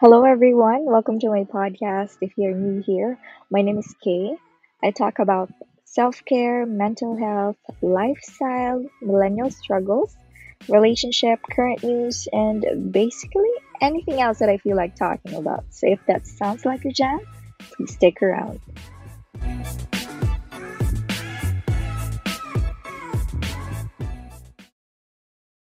Hello, everyone. Welcome to my podcast. If you're new here, my name is Kay. I talk about self care, mental health, lifestyle, millennial struggles, relationship, current news, and basically anything else that I feel like talking about. So if that sounds like a jam, please stick around.